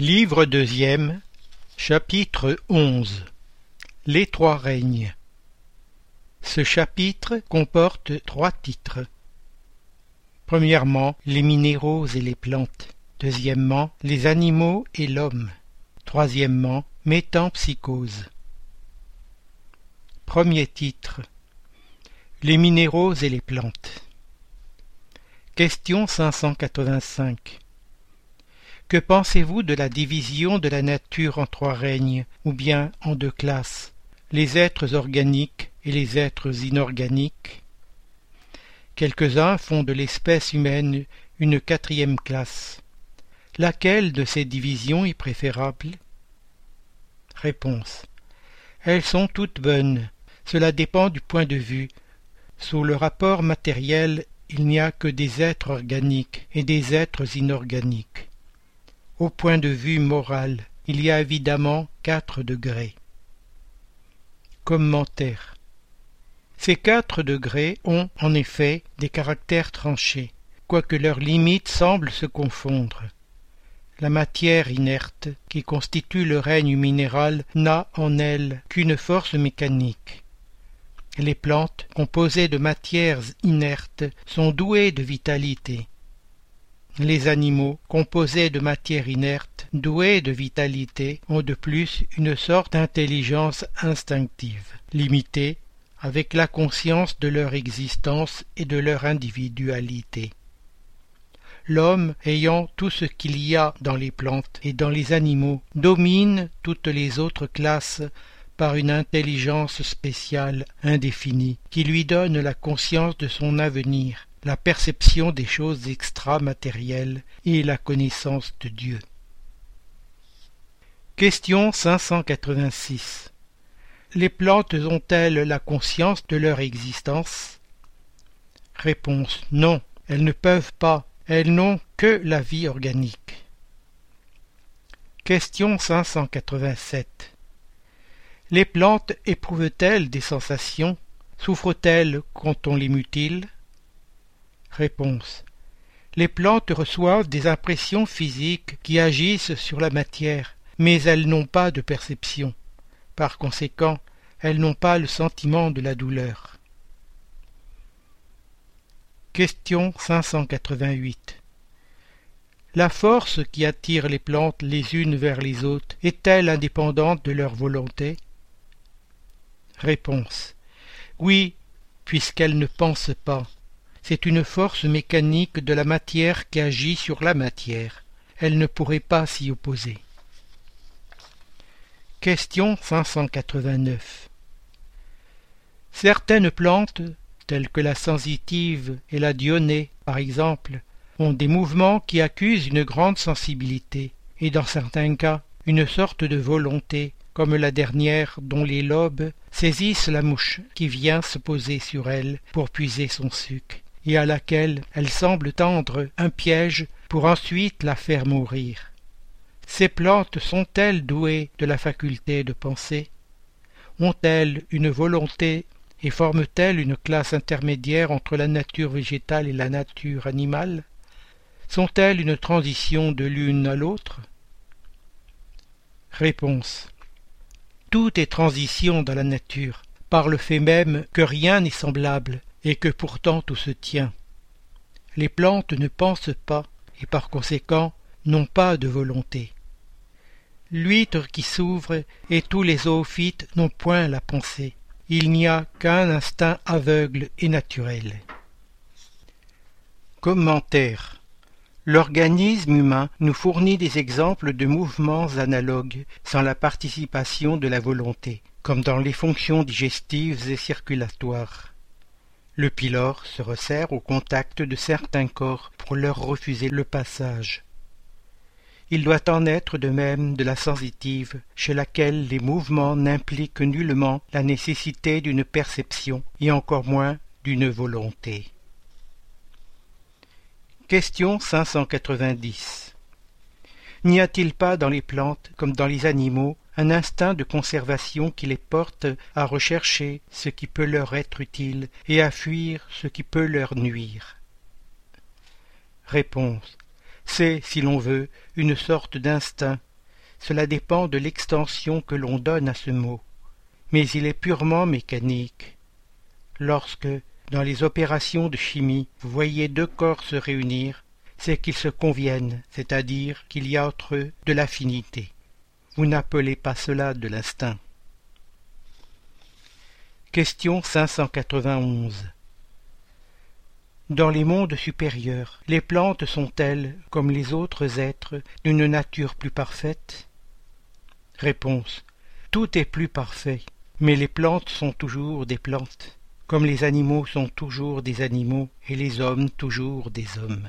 Livre deuxième, chapitre onze Les trois règnes. Ce chapitre comporte trois titres. Premièrement, les minéraux et les plantes. Deuxièmement, les animaux et l'homme. Troisièmement, métampsychose. Premier titre. Les minéraux et les plantes. Question 585. Que pensez-vous de la division de la nature en trois règnes, ou bien en deux classes, les êtres organiques et les êtres inorganiques? Quelques-uns font de l'espèce humaine une quatrième classe. Laquelle de ces divisions est préférable? Réponse. Elles sont toutes bonnes. Cela dépend du point de vue. Sous le rapport matériel, il n'y a que des êtres organiques et des êtres inorganiques. Au point de vue moral, il y a évidemment quatre degrés. Commentaire. Ces quatre degrés ont, en effet, des caractères tranchés, quoique leurs limites semblent se confondre. La matière inerte, qui constitue le règne minéral, n'a en elle qu'une force mécanique. Les plantes, composées de matières inertes, sont douées de vitalité. Les animaux, composés de matière inerte, doués de vitalité, ont de plus une sorte d'intelligence instinctive, limitée, avec la conscience de leur existence et de leur individualité. L'homme, ayant tout ce qu'il y a dans les plantes et dans les animaux, domine toutes les autres classes par une intelligence spéciale indéfinie, qui lui donne la conscience de son avenir, la perception des choses extramatérielles et la connaissance de Dieu. Question 586 Les plantes ont-elles la conscience de leur existence? Réponse Non, elles ne peuvent pas, elles n'ont que la vie organique. Question 587 Les plantes éprouvent-elles des sensations? Souffrent-elles quand on les mutile? Les plantes reçoivent des impressions physiques qui agissent sur la matière, mais elles n'ont pas de perception. Par conséquent, elles n'ont pas le sentiment de la douleur. Question 588 La force qui attire les plantes les unes vers les autres est-elle indépendante de leur volonté? Réponse. Oui, puisqu'elles ne pensent pas c'est une force mécanique de la matière qui agit sur la matière. Elle ne pourrait pas s'y opposer. Question 589 Certaines plantes, telles que la sensitive et la dionée, par exemple, ont des mouvements qui accusent une grande sensibilité, et dans certains cas une sorte de volonté, comme la dernière dont les lobes saisissent la mouche qui vient se poser sur elle pour puiser son suc et à laquelle elle semble tendre un piège pour ensuite la faire mourir. Ces plantes sont-elles douées de la faculté de penser? Ont-elles une volonté et forment-elles une classe intermédiaire entre la nature végétale et la nature animale? Sont-elles une transition de l'une à l'autre? Réponse. Tout est transition dans la nature, par le fait même que rien n'est semblable, et que pourtant tout se tient. Les plantes ne pensent pas, et par conséquent n'ont pas de volonté. L'huître qui s'ouvre et tous les zoophytes n'ont point la pensée. Il n'y a qu'un instinct aveugle et naturel. Commentaire L'organisme humain nous fournit des exemples de mouvements analogues sans la participation de la volonté, comme dans les fonctions digestives et circulatoires. Le pylore se resserre au contact de certains corps pour leur refuser le passage. Il doit en être de même de la sensitive, chez laquelle les mouvements n'impliquent nullement la nécessité d'une perception et encore moins d'une volonté. Question 590 N'y a-t-il pas dans les plantes, comme dans les animaux, un instinct de conservation qui les porte à rechercher ce qui peut leur être utile et à fuir ce qui peut leur nuire. Réponse. C'est, si l'on veut, une sorte d'instinct. Cela dépend de l'extension que l'on donne à ce mot. Mais il est purement mécanique. Lorsque, dans les opérations de chimie, vous voyez deux corps se réunir, c'est qu'ils se conviennent, c'est-à-dire qu'il y a entre eux de l'affinité. Vous n'appelez pas cela de l'instinct. Question 591 Dans les mondes supérieurs, les plantes sont-elles, comme les autres êtres, d'une nature plus parfaite? Réponse Tout est plus parfait, mais les plantes sont toujours des plantes comme les animaux sont toujours des animaux et les hommes toujours des hommes.